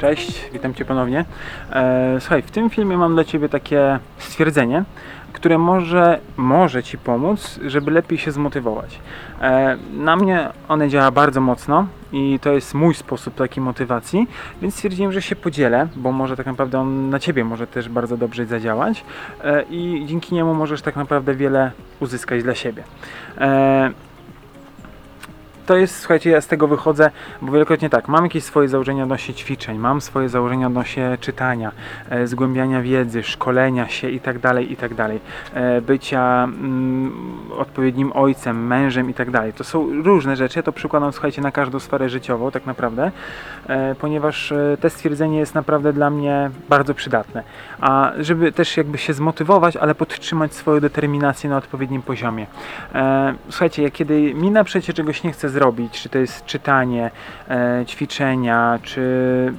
Cześć, witam Cię ponownie. E, słuchaj, w tym filmie mam dla Ciebie takie stwierdzenie, które może, może Ci pomóc, żeby lepiej się zmotywować. E, na mnie one działa bardzo mocno i to jest mój sposób takiej motywacji, więc stwierdziłem, że się podzielę, bo może tak naprawdę on na Ciebie może też bardzo dobrze zadziałać e, i dzięki niemu możesz tak naprawdę wiele uzyskać dla siebie. To jest, słuchajcie, ja z tego wychodzę, bo wielokrotnie tak, mam jakieś swoje założenia odnośnie ćwiczeń, mam swoje założenia odnośnie czytania, e, zgłębiania wiedzy, szkolenia się i tak dalej, i tak e, bycia mm, odpowiednim ojcem, mężem i tak dalej. To są różne rzeczy, ja to przykładam, słuchajcie, na każdą sferę życiową tak naprawdę, e, ponieważ te stwierdzenie jest naprawdę dla mnie bardzo przydatne. A żeby też jakby się zmotywować, ale podtrzymać swoją determinację na odpowiednim poziomie. E, słuchajcie, ja kiedy mi na przecie czegoś nie chcę zrobić, czy to jest czytanie, e, ćwiczenia, czy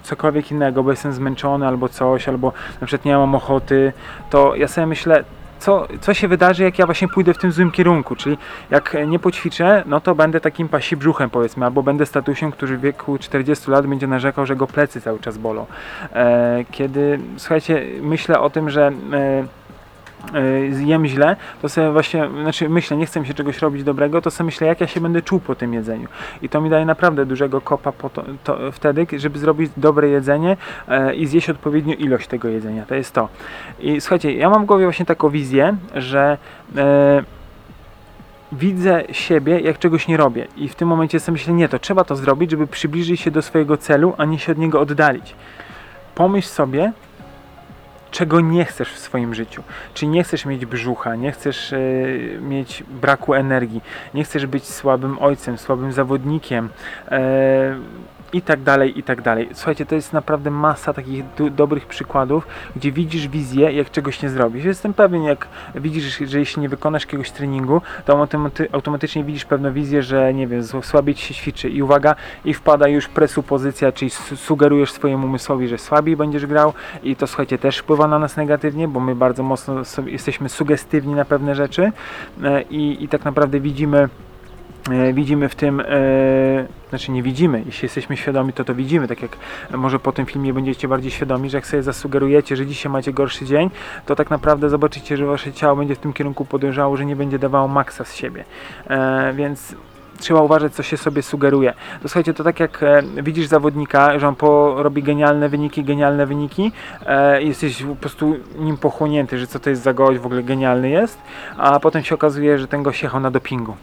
cokolwiek innego, bo jestem zmęczony albo coś, albo na przykład nie mam ochoty, to ja sobie myślę, co, co się wydarzy, jak ja właśnie pójdę w tym złym kierunku, czyli jak nie poćwiczę, no to będę takim pasi brzuchem powiedzmy, albo będę statusiem, który w wieku 40 lat będzie narzekał, że go plecy cały czas bolą. E, kiedy, słuchajcie, myślę o tym, że e, zjem źle, to sobie właśnie, znaczy myślę, nie chcę mi się czegoś robić dobrego, to sobie myślę, jak ja się będę czuł po tym jedzeniu. I to mi daje naprawdę dużego kopa to, to, wtedy, żeby zrobić dobre jedzenie e, i zjeść odpowiednią ilość tego jedzenia. To jest to. I słuchajcie, ja mam w głowie właśnie taką wizję, że e, widzę siebie, jak czegoś nie robię. I w tym momencie sobie myślę, nie, to trzeba to zrobić, żeby przybliżyć się do swojego celu, a nie się od niego oddalić. Pomyśl sobie, czego nie chcesz w swoim życiu. Czyli nie chcesz mieć brzucha, nie chcesz e, mieć braku energii, nie chcesz być słabym ojcem, słabym zawodnikiem. E, i tak dalej, i tak dalej. Słuchajcie, to jest naprawdę masa takich do, dobrych przykładów, gdzie widzisz wizję, jak czegoś nie zrobisz. Jestem pewien, jak widzisz, że jeśli nie wykonasz jakiegoś treningu, to automaty, automatycznie widzisz pewną wizję, że nie wiem, słabiej ci się ćwiczy. I uwaga, i wpada już presupozycja, czyli su- sugerujesz swojemu umysłowi, że słabiej będziesz grał i to słuchajcie, też wpływa na nas negatywnie, bo my bardzo mocno jesteśmy sugestywni na pewne rzeczy e, i, i tak naprawdę widzimy widzimy w tym, e, znaczy nie widzimy, jeśli jesteśmy świadomi, to to widzimy, tak jak może po tym filmie będziecie bardziej świadomi, że jak sobie zasugerujecie, że dzisiaj macie gorszy dzień, to tak naprawdę zobaczycie, że wasze ciało będzie w tym kierunku podążało, że nie będzie dawało maksa z siebie, e, więc trzeba uważać, co się sobie sugeruje. To słuchajcie, to tak jak e, widzisz zawodnika, że on po, robi genialne wyniki, genialne wyniki, e, jesteś po prostu nim pochłonięty, że co to jest za gość, w ogóle genialny jest, a potem się okazuje, że ten gość jechał na dopingu.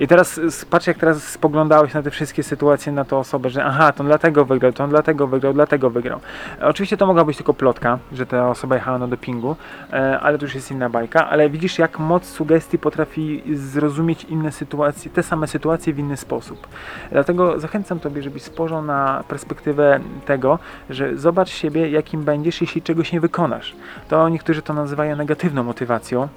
I teraz patrz, jak teraz spoglądałeś na te wszystkie sytuacje, na tą osobę, że aha, to on dlatego wygrał, to on dlatego wygrał, dlatego wygrał. Oczywiście to mogła być tylko plotka, że ta osoba jechała na dopingu, e, ale to już jest inna bajka, ale widzisz, jak moc sugestii potrafi zrozumieć inne sytuacje, te same sytuacje w inny sposób. Dlatego zachęcam Tobie, żebyś spojrzał na perspektywę tego, że zobacz siebie, jakim będziesz, jeśli czegoś nie wykonasz. To niektórzy to nazywają negatywną motywacją,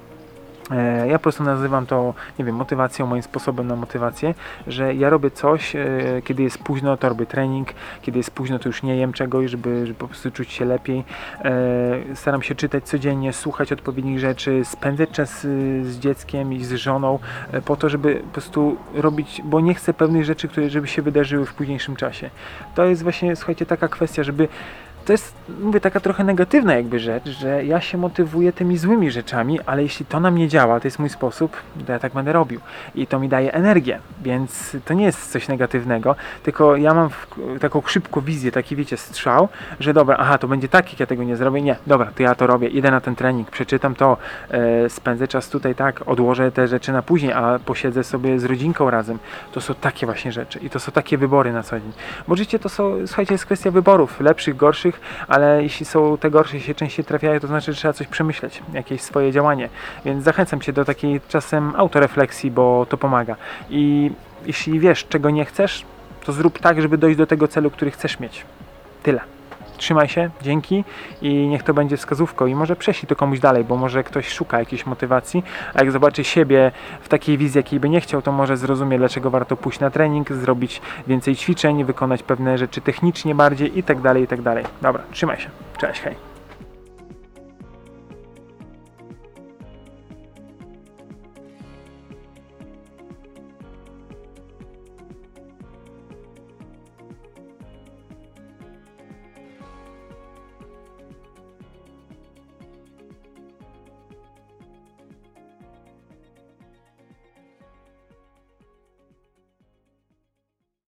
Ja po prostu nazywam to, nie wiem, motywacją, moim sposobem na motywację, że ja robię coś, e, kiedy jest późno, to robię trening, kiedy jest późno, to już nie jem czegoś, żeby, żeby po prostu czuć się lepiej. E, Staram się czytać codziennie, słuchać odpowiednich rzeczy, spędzać czas y, z dzieckiem i z żoną, e, po to, żeby po prostu robić, bo nie chcę pewnych rzeczy, które żeby się wydarzyły w późniejszym czasie. To jest właśnie, słuchajcie, taka kwestia, żeby to jest, mówię, taka trochę negatywna jakby rzecz, że ja się motywuję tymi złymi rzeczami, ale jeśli to na mnie działa, to jest mój sposób, to ja tak będę robił. I to mi daje energię, więc to nie jest coś negatywnego, tylko ja mam taką szybką wizję, taki wiecie, strzał, że dobra, aha, to będzie tak, jak ja tego nie zrobię, nie, dobra, to ja to robię, idę na ten trening, przeczytam to, e, spędzę czas tutaj tak, odłożę te rzeczy na później, a posiedzę sobie z rodzinką razem. To są takie właśnie rzeczy i to są takie wybory na co dzień. Bo życie to są, słuchajcie, jest kwestia wyborów, lepszych, gorszych, ale jeśli są te gorsze się częściej trafiają, to znaczy, że trzeba coś przemyśleć, jakieś swoje działanie. Więc zachęcam Cię do takiej czasem autorefleksji, bo to pomaga. I jeśli wiesz, czego nie chcesz, to zrób tak, żeby dojść do tego celu, który chcesz mieć. Tyle. Trzymaj się, dzięki i niech to będzie wskazówką i może prześlij to komuś dalej, bo może ktoś szuka jakiejś motywacji, a jak zobaczy siebie w takiej wizji, jakiej by nie chciał, to może zrozumie, dlaczego warto pójść na trening, zrobić więcej ćwiczeń, wykonać pewne rzeczy technicznie bardziej i tak dalej, i tak dalej. Dobra, trzymaj się. Cześć, hej.